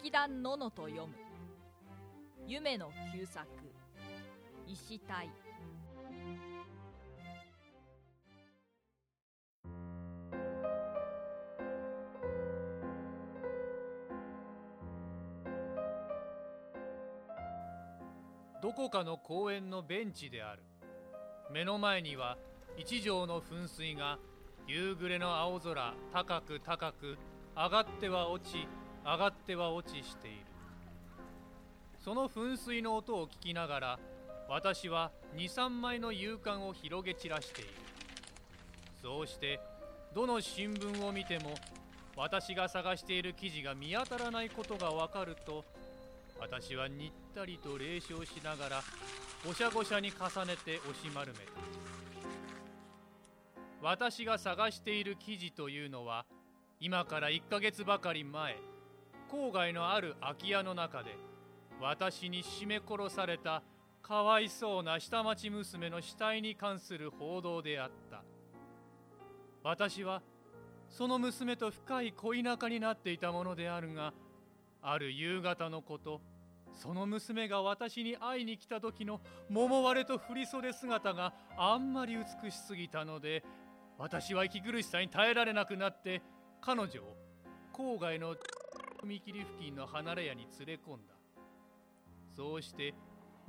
劇団ののと読む。夢の旧作。石体どこかの公園のベンチである。目の前には一条の噴水が夕暮れの青空高く高く上がっては落ち上がっては落ちしている。その噴水の音を聞きながら私は23枚の勇敢を広げ散らしている。そうしてどの新聞を見ても私が探している記事が見当たらないことがわかると私はにったりと冷笑しながらごしゃごしゃに重ねて押し丸めた。私が探している記事というのは今から1ヶ月ばかり前郊外のある空き家の中で私に絞め殺されたかわいそうな下町娘の死体に関する報道であった。私はその娘と深い恋仲になっていたものであるがある夕方のことその娘が私に会いに来た時の桃割れと振り袖姿があんまり美しすぎたので私は息苦しさに耐えられなくなって彼女を郊外の踏切付近の離れ屋に連れ込んだ。そうして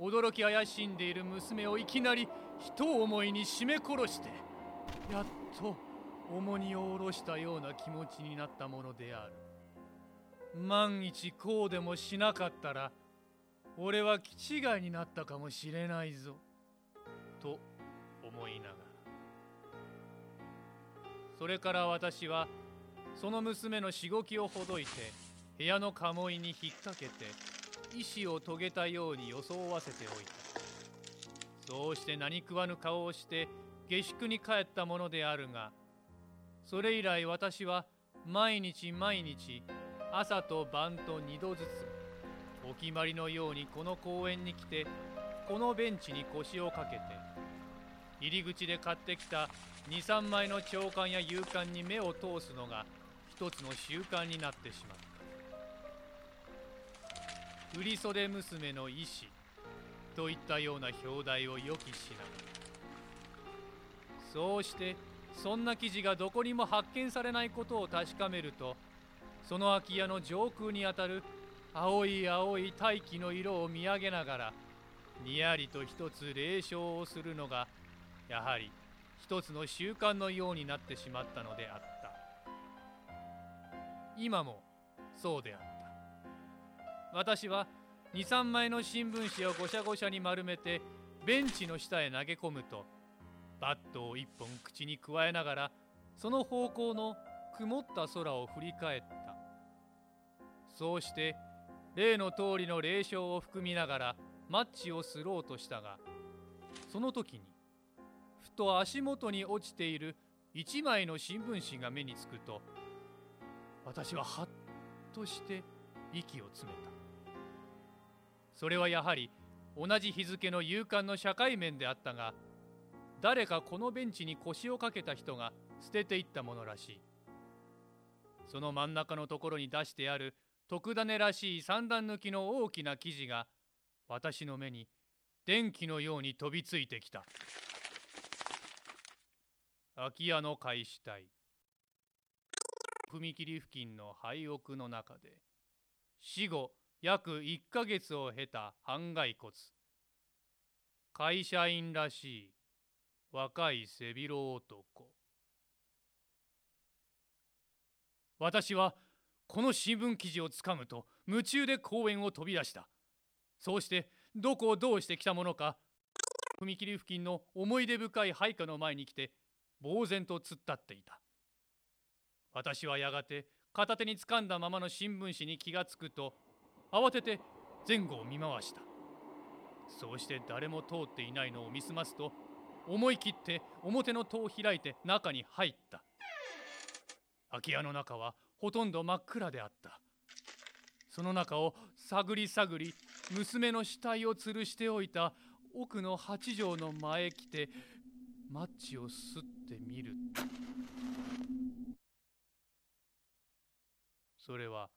驚き怪しんでいる娘をいきなり一思いに絞め殺してやっと重荷を下ろしたような気持ちになったものである。万一こうでもしなかったら俺は気違いになったかもしれないぞと思いながら。それから私はその娘のしごきをほどいて部屋の鴨居に引っ掛けて意志を遂げたように装わせておいた。そうして何食わぬ顔をして下宿に帰ったものであるがそれ以来私は毎日毎日朝と晩と二度ずつお決まりのようにこの公園に来てこのベンチに腰をかけて入り口で買ってきた23枚の長官や勇敢に目を通すのが一つの習慣になってしまった。振袖娘の意志。といったような表題を予期しながら。そうしてそんな記事がどこにも発見されないことを確かめるとその空き家の上空にあたる青い青い大気の色を見上げながらにやりと一つ霊笑をするのがやはり一つの習慣のようになってしまったのであった。今もそうであった。私は23枚の新聞紙をごしゃごしゃに丸めてベンチの下へ投げ込むとバットを一本口にくわえながらその方向の曇った空を振り返った。そうして例の通りの霊障を含みながらマッチをすろうとしたがその時にふと足元に落ちている一枚の新聞紙が目につくと私ははっとして息を詰めた。それはやはり同じ日付の勇敢の社会面であったが誰かこのベンチに腰をかけた人が捨てていったものらしい。その真ん中のところに出してある特ダネらしい三段抜きの大きな生地が私の目に電気のように飛びついてきた。空き家の開始隊踏切付近の廃屋の中で死後約1ヶ月を経た半骸骨。会社員らしい若い背広男。私はこの新聞記事をつかむと夢中で公園を飛び出した。そうしてどこをどうしてきたものか踏切付近の思い出深い配下の前に来て呆然と突っ立っていた。私はやがて片手に掴んだままの新聞紙に気がつくと慌てて前後を見回した。そうして誰も通っていないのを見すますと思い切って表の戸を開いて中に入った。空き家の中はほとんど真っ暗であった。その中を探り探り娘の死体を吊るしておいた奥の八畳の前へ来てマッチをすってみる。それは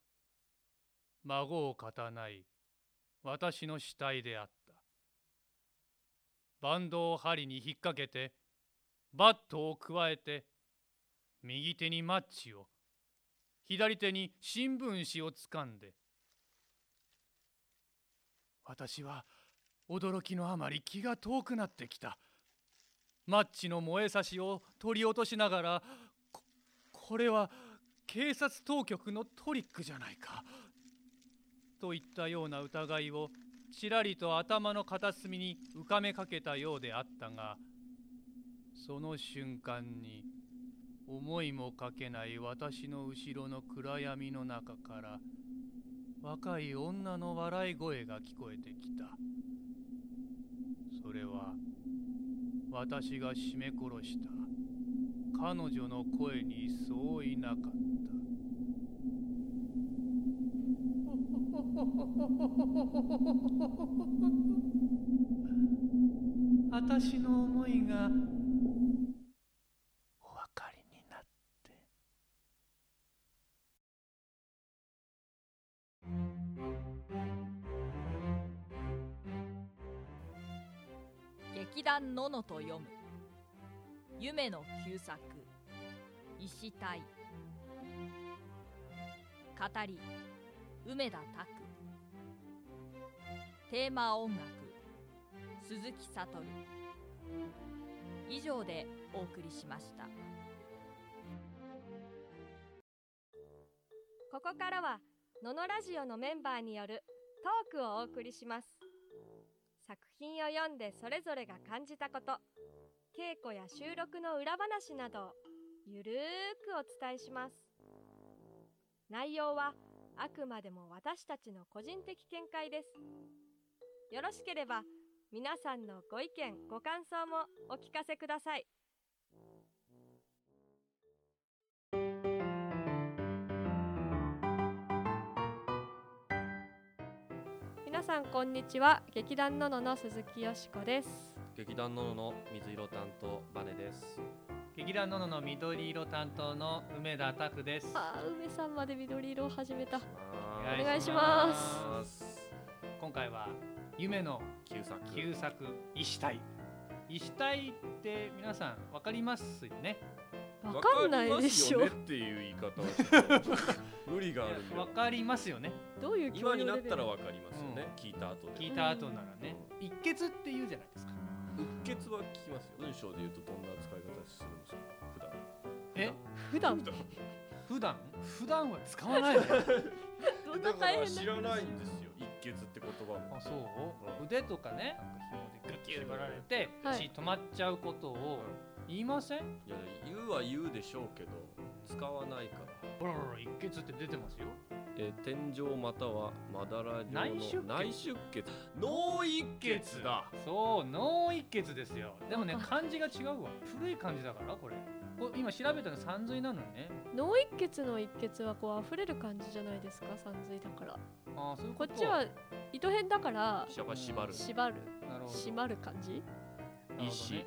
孫をかたない。私の死体であった。バンドを針に引っ掛けてバットをくわえて右手にマッチを左手に新聞紙をつかんで。私は驚きのあまり気が遠くなってきた。マッチの燃えさしを取り落としながらここれは警察当局のトリックじゃないか。といったような疑いをちらりと頭の片隅に浮かめかけたようであったがその瞬間に思いもかけない私の後ろの暗闇の中から若い女の笑い声が聞こえてきた。それは私が絞め殺した彼女の声にそういなかった。私の思いがお分かりになって。劇団ののと読む。夢の旧作。石体語り。梅田拓。テーマ音楽鈴木悟。以上でお送りしました。ここからはののラジオのメンバーによるトークをお送りします。作品を読んでそれぞれが感じたこと稽古や収録の裏話などをゆるーくお伝えします。内容はあくまでも私たちの個人的見解です。よろしければ皆さんのご意見ご感想もお聞かせください。皆さんこんにちは。劇団ののの鈴木よしこです。劇団ののの水色担当バネです。劇団ののの緑色担当の梅田拓です。あー梅さんまで緑色を始めた。おお願いしますす。今回は夢の旧作。旧作。石体石体って皆さん分かりますよね？わかんないでしょ。わかりますよねっていう言い方はちょっと無理があるんで。分かりますよね。どういう教今になったらわかりますよね。聞いた後で。聞いた後ならね。一血って言うじゃないですか。うっ血は聞きますよ。文章で言うとどんな使い方するんですか？普段。え？普段？普段。普段？普段は使わないのど んな大変な知らないんですよ。一血って言葉も。あ。そう？腕とかねなんか紐でグッて。縛られてはい。血止まっちゃうことを言いません？いや言うは言うでしょうけど使わないから。ほらほら一血って出てますよ。えー天井またはまだら状の内出血。内出血。脳一血だ。そう脳一血ですよ。でもね 漢字が違うわ。古い漢字だからこれ。これ今調べたの山水なのにね。脳一血の一血はこう溢れる感じじゃないですか？山水だからああそういうこと。こっちは糸編だからしゃば縛る。縛る。なるほど。締まる感じ？なるほどね。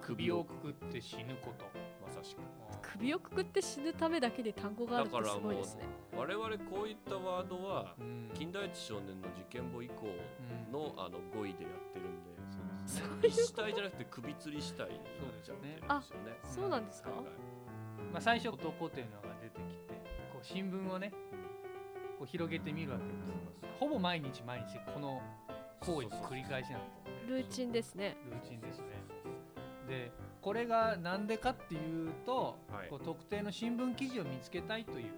首をくくって死ぬこと。まさしく。あー首をくくって死ぬためだけで単語があるってすごいですね。我々こういったワードはうん。近代一少年の事件簿以降うん。のあの語彙でやってるんでそうですね。そういう。死体じゃなくて首吊り死体になっちゃってるんですよねそうなんですかはいまあ、最初男というのが出てきてこう新聞をねこう広げてみるわけです。ほぼ毎日毎日この行為の繰り返しなんですルーチンですね。ルーチンですね。でこれがなんでかっていうと、はい。こう特定の新聞記事を見つけたいというね。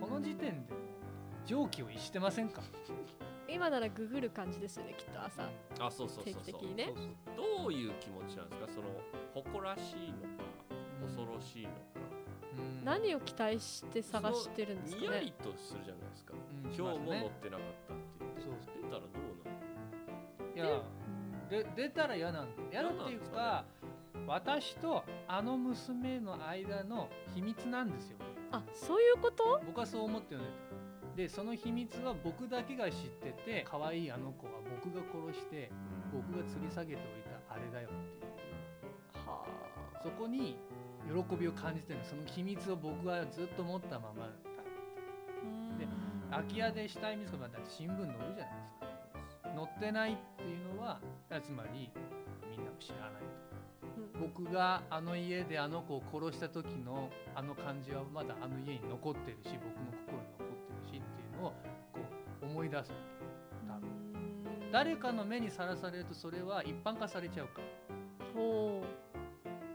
この時点で常軌を逸してませんか？今ならググる感じですよねきっと朝。あそうそうそう定期そう的にね。そうそう。どういう気持ちなんですか？その誇らしいのか恐ろしいのか。うん何を期待して探してるんですかにやりねとするじゃないですか。うん。今日も載ってなかったって言って。そう出たらどうなのいやで出たら嫌なんだ。嫌だっていうか私とあの娘の間の秘密なんですよ。あそういうこと？僕はそう思ってるんでその秘密は僕だけが知ってて可愛いあの子は僕が殺して僕が吊り下げておいたあれだよっていう。はそこに喜びを感じてるの。その秘密を僕はずっと持ったままだっで空き家で死体見つかったら新聞載るじゃないですか。載ってないっていうのはつまりみんなも知らないと。僕があの家であの子を殺した時のあの感じはまだあの家に残ってるし僕の心に残ってるしっていうのをこう思い出すわけ多分。誰かの目にさらされるとそれは一般化されちゃうから。ほ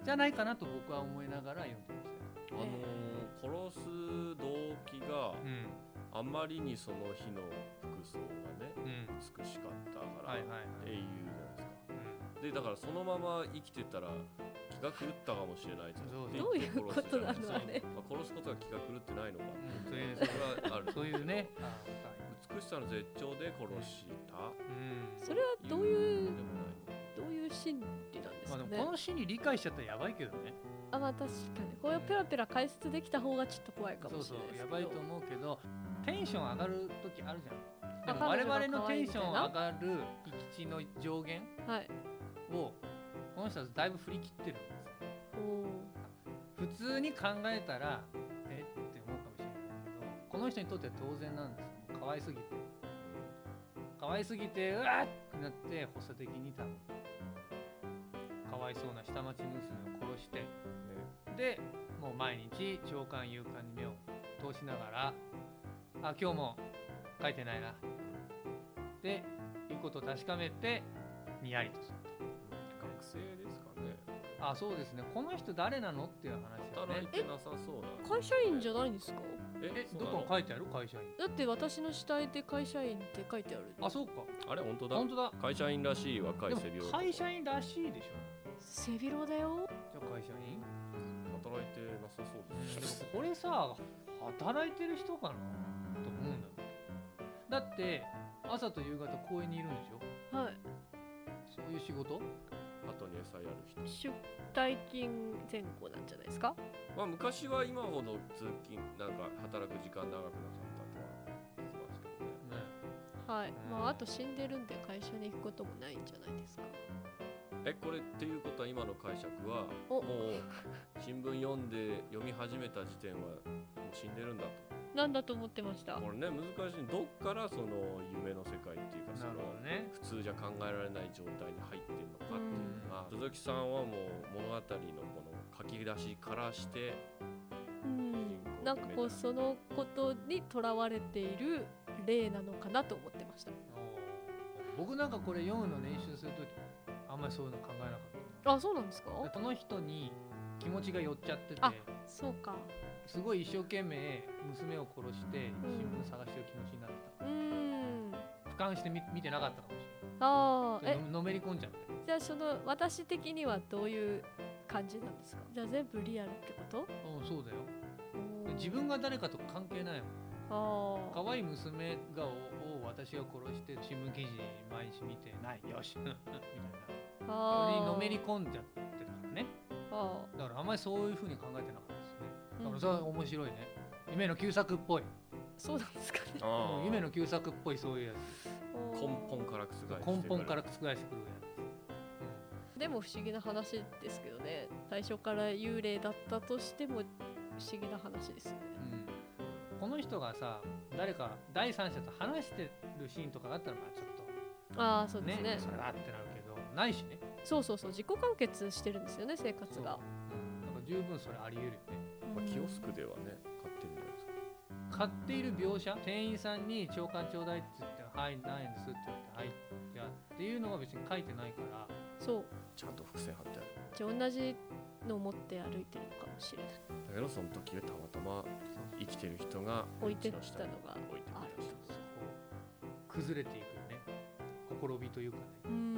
じゃないかなと僕は思いながら読んでました。よ。あのー殺す動機がうん。あまりにその日の服装がねうん。美しかったからはいいはい。ていうじゃないですか。うん。でだからそのまま生きてたら気が狂ったかもしれないじゃん。どういうことなの殺すじゃないですかあれ。まあ殺すことが気が狂ってないのか。うん。そういうそれはある。そういうね。あ美しさの絶頂で殺した。うん。それはどういうでもない。どういう心理なんですまあでもこのシーンに理解しちゃったらやばいけどね。あまあ確かにこれをペラペラ解説できた方がちょっと怖いかそうそうもしれないですけどやばいと思うけどテンション上がる時あるじゃん。でもあ我々のテンション上がる行き地の上限はいをこの人はだいぶ振り切ってるんですよ。お普通に考えたらえって思うかもしれないけどこの人にとっては当然なんですよ。もう可愛すぎて。可愛すぎてうわーってなって発作的に多分かわいそうな下町娘を殺してでもう毎日長官勇敢に目を通しながらあ今日も書いてないなでいうことを確かめてにやりとする学生ですかね。とあそうですね。この人誰なのっていう話はね。働いてなさそうな。会社員じゃないんですか？ええどこ書いてある？会社員。だって私の死体で会社員って書いてある。あそうか。あれ本当だ。本当だ。会社員らしい若い背広会社員らしいでしょ背広だよ。じゃあ会社員働いてなさそうでですもこれさ働いてる人かな？と思うんだよだって朝と夕方公園にいるんでしょ？はい。そういう仕事？後に餌やる人。出退勤前後なんじゃないですか？まあ昔は今ほど通勤なんか働く時間長くなかったとは聞きますけどね。ね。はい。うん。まああと死んでるんで会社に行くこともないんじゃないですかえこれっていうことは今の解釈はお。もう新聞読んで読み始めた時点はもう死んでるんだと。なんだと思ってました。これね難しい。どっからその夢の世界っていうかその普通じゃ考えられない状態に入ってるのかっていう。のが鈴木さんはもう物語のこの書き出しからしてうん。なんかこうそのことにとらわれている例なのかなと思ってました。僕なんかこれ読むの練習するときあんまりそういうの考えなかった。あそうなんですか？でこの人に気持ちが寄っちゃっててあそうか。すごい一生懸命娘を殺してうん。新聞探してる気持ちになってうーん。た俯瞰してみ見てなかったかもしああえれないののめり込んじゃって。じゃあその私的にはどういう感じなんですか？じゃあ全部リアルってこと？うんそうだよ。自分が誰かと関係ないもん。あ可愛い娘がをを私が殺して新聞記事毎日見てない。よし。みたいな。ーあれにのめり込んじゃって。たからねあだからあんまりそういうふうに考えてなかったですね。ーだからそれは面白いね。夢の旧作っぽい。そうなんですかね。夢の旧作っぽいそういうや根本から覆してつ根本から覆してくるやつ、でも不思議な話ですけどね。最初から幽霊だったとしても不思議な話ですよね。うん。この人がさ誰か第三者と話してるシーンとかがあったらまあちょっああそとねうですねそれはってなるけどないしね。そうそうそう自己完結してるんですよね生活が。う。ん。なんか十分それあり得るよね。まあ、キオスクではね買ってるんじゃないですか。買っている描写？店員さんに長官ちょうだいって言って「はい何円です」って言って「はい」じゃあっていうのが別に書いてないから。そう。ちゃんと伏線貼ってある。じゃあ同じのを持って歩いてるのかもしれない。だけどその時はたまたま生きてる人が置いてったのが置いてあるくれた人そう。崩れていくよね。ほころびというかね。うーん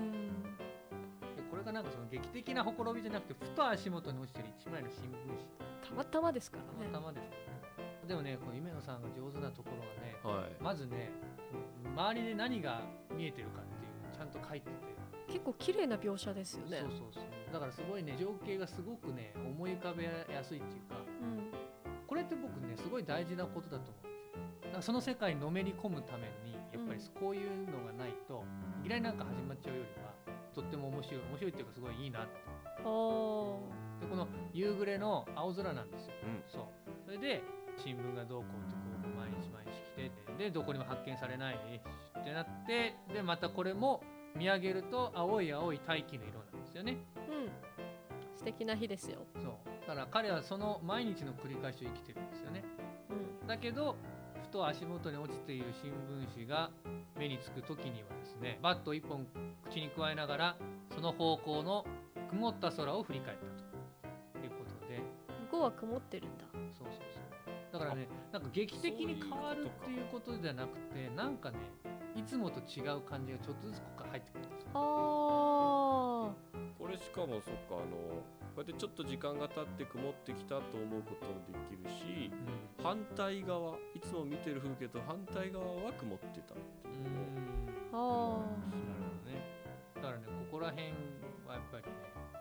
でこれがなんかその劇的なほころびじゃなくてふと足元に落ちてる一枚の新聞たまたまですか。ら紙ねたまたまです。からねでもねこの夢野さんが上手なところがねはい。まずね周りで何が見えてるかっていうのをちゃんと書いてて。結構綺麗な描写ですよね。そうそうそう。だからすごいね情景がすごくね思い浮かべやすいっていうかうん。これって僕ねすごい大事なことだと思うんですよ。だからその世界にのめり込むためにやっぱりこういうのがないといきなりなんか始まっちゃうよりはとっても面白い面白いっていうかすごいいいなって。でこの夕暮れの青空なんですよ。うん。そう。それで新聞がどうこうってこう毎日毎日来てでどこにも発見されないってなってでまたこれも見上げると青い青い大気の色なんですよね。うん。素敵な日ですよ。そう。だから彼はその毎日の繰り返しを生きてるんですよね。うん。だけどふと足元に落ちている新聞紙が目につく時にはですねバット一本口に加えながらその方向の曇った空を振り返ったということで。向こうは曇ってるんだ。そうそうそう。だからねなんか劇的に変わるっていうことじゃなくてなんかねいつもと違う感じがちょっとずつここから入ってくるんですよしかもそっかあのこうやってちょっと時間が経って曇ってきたと思うこともできるしう反対側いつも見てる風景と反対側は曇ってたっていう。のん。ー。あなるほどね。だからねここら辺はやっぱりね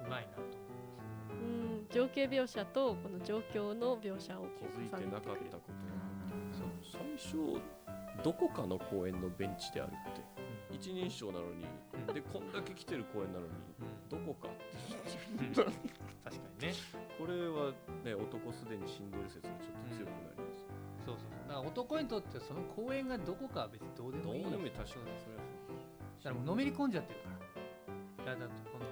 うまいなと思うんですうん情景描写とこの状況の描写をこ気づいてなかったことそう。最初どこかの公園のベンチであるって。一人称なのに。うん。でこんだけ来てる公園なのにうんどこか確かにね。これはね男すでに死んでる説がちょっと強くなります、そうそう。そうだから男にとってはその公園がどこかは別にどうでどうもいい。でもいい。確かに。それはだからもうのめり込んじゃってるから。だからこの、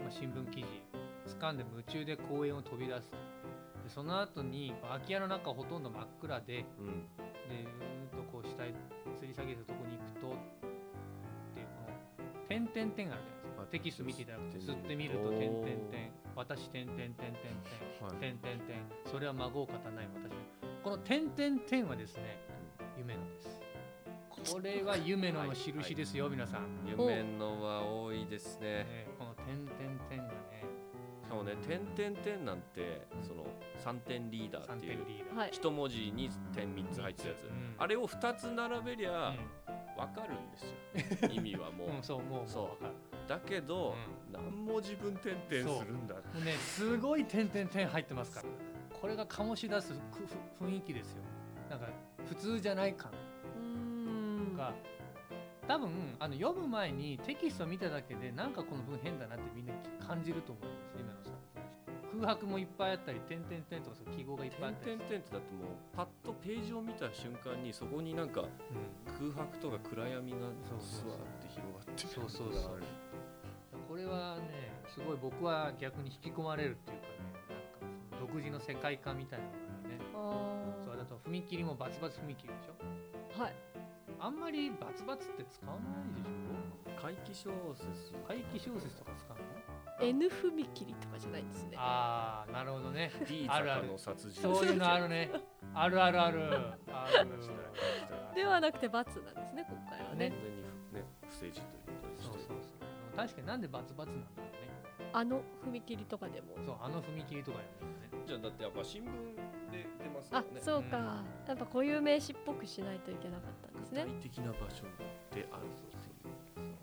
まあ、新聞記事掴んで夢中で公園を飛び出す。でその後に空き家の中ほとんど真っ暗でそううん。でうーっとこう下へ吊り下げたとこに行くとっていうこの点々点があるじゃないテキスト見ていただくと吸吸っみるとっててみると点々点私点々点点点はい。点点点それは孫を語ない私。この点々点はですね夢のです。これは夢のの印ですよ、皆さん、夢のは多いですね。ね、この点々点がね。しかもね点点点なんてその3点リーダー3っていう点リーダー、はい。一文字に点3つ入ってるやつ、うん。あれを2つ並べりゃう分かるんですよ。意味はもう、ん、うん、そうもうそうもう。分かるだけど、う何文字分点々するんだ。もうねすごい点々点入ってますから。これが醸し出す雰囲気ですよ。なんか普通じゃない感。が、多分あの読む前にテキスト見ただけでなんかこの文変だなってみんな感じると思います。夢野さ。ん空白もいっぱいあったり点々点とか記号がいっぱいあ点々ったり。点ってだってもうパッとページを見た瞬間にそこになんか空白とか暗闇がスワーって広がってそうそうそうはねすごい僕は逆に引き込まれるっていうかねなんかその独自の世界観みたいなのがねあそうだと踏切もバツバツ踏切でしょ？ーはい。あんまりバツバツって使わないでしょ？怪奇小説。怪奇小説とか使うの？N 踏切とかじゃないんですね。ああなるほどね。D あるある。坂の殺人。そういうのあるね。あるあるある。あるではなくて×なんですね今回はね。ね完全にね不正字という確かになんでバツバツなんだろうね。あの踏切とかでも。そうあの踏切とかよね。じゃあだってやっぱ新聞で出ますかあらねそうかやっぱ固有名詞っぽくしないといけなかったんです具ね体的な場所であるっていう。ね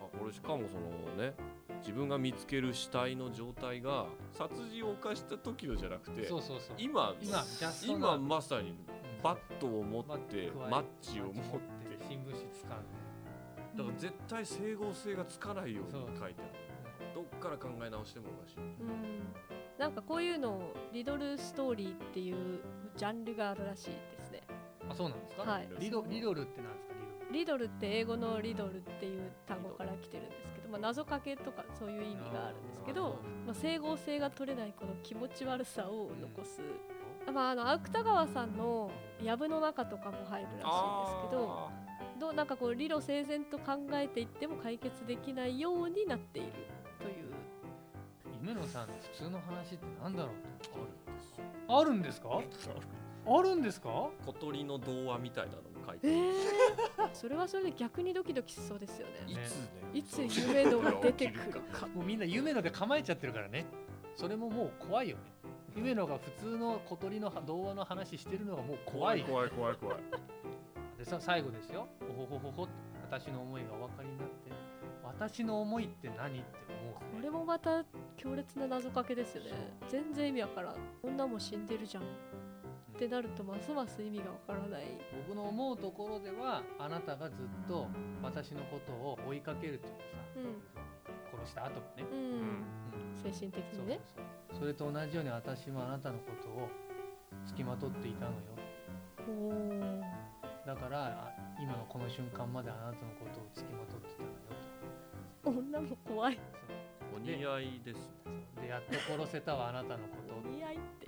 あこれしかもそのね自分が見つける死体の状態が殺人を犯した時のじゃなくてそうそうそう。今今ジャスト今なまさにうん。バットを持ってマッチを持って。新聞紙使うだから絶対整合性がつかないように書いてある。どっから考え直してもおかしい。うん。なんかこういうのをリドルストーリーっていうジャンルがあるらしいですね。あそうなんですか？はい。リドリドルってなんですか？リドル。って英語のリドルっていう単語から来てるんですけど、まあ、謎かけとかそういう意味があるんですけどまあ、整合性が取れないこの気持ち悪さを残す、まあ、あの芥川さんの「藪の中」とかも入るらしいんですけどどうなんかこう理路整然と考えていっても解決できないようになっているという。リ夢野さんの普通の話ってなんだろうあるんですあるんですか？あるんですか小鳥の童話みたいなのも書いてえあるー、それはそれで逆にドキドキしそうですよね。いつね。いつ夢のが出てくるか。もうみんな夢野で構えちゃってるからね。それももう怖いよね。夢野が普通の小鳥の童話の話してるのがもう怖いよ怖い怖い怖いでさ最後ですよ。ほほほほ私の思いがお分かりになって。私の思いって何って思うこれもまた強烈な謎かけですよね。全然意味わからん。女も死んでるじゃん。ってなるとますます意味がわからない。僕の思うところではあなたがずっと私のことを追いかけるっていうかさ、うん。殺した後もね、うん、精神的にね。それと同じように私もあなたのことを付きまとっていたのよ。お瞬間まであなたのことを付きまとってたのよ女も怖い。お似合いです。とでやっと殺せたわあなたのこと。を似合いって。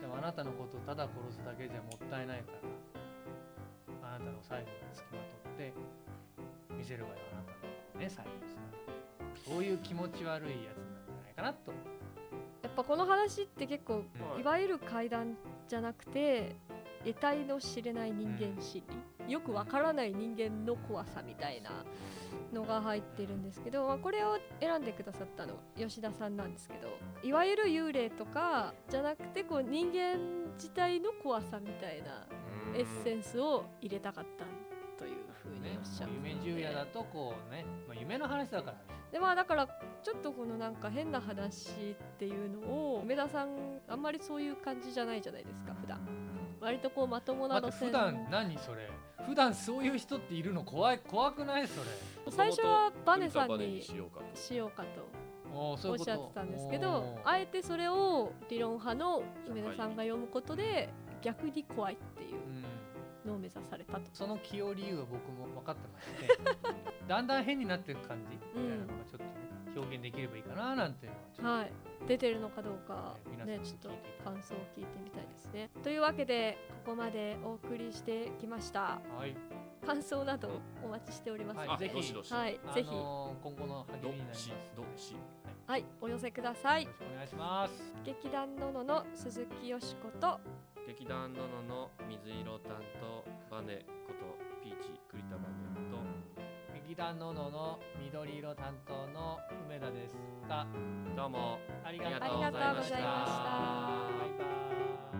でもあなたのことをただ殺すだけじゃもったいないからあなたの最後に付きまとって見せるわよあなたのね最後の姿そういう気持ち悪いやつなんじゃないかなと。やっぱこの話って結構、うん。いわゆる怪談じゃなくて得体の知れない人間心理、よくわからない人間の怖さみたいなのが入ってるんですけど、まあ、これを選んでくださったの吉田さんなんですけどいわゆる幽霊とかじゃなくてこう人間自体の怖さみたいなエッセンスを入れたかったというふうにねおっしゃって夢十夜だとこうね、まあ、夢の話だからね。でまあだからちょっとこのなんか変な話っていうのを梅田さんあんまりそういう感じじゃないじゃないですか普段割とこうまともな路線。普段何それ？普段そういう人っているの怖い怖くないそれ？最初はバネさんににしようかと。しようかとおっしゃってたんですけどあえてそれを理論派の梅田さんが読むことで逆に怖いっていううん。のを目指されたと。その起用理由は僕も分かってまして だんだん変になっていく感じみたいなのがちょっとね表現できればいいかななんていうのははい。出てるのかどうかね皆さんにねちょっと感想を聞いてみたいですね。というわけでここまでお送りしてきました。はい、感想などお待ちしておりますはい。あぜひはい、あぜひ、のー今後の励どみになります。しどしはい、お寄せください。よろ。しくお願いします。劇団ののの鈴木よしこと、劇団ののの水色担当バネことピーチ栗田バネと劇団ののの緑色担当の梅田ですがどうも。ありがとうございました。はい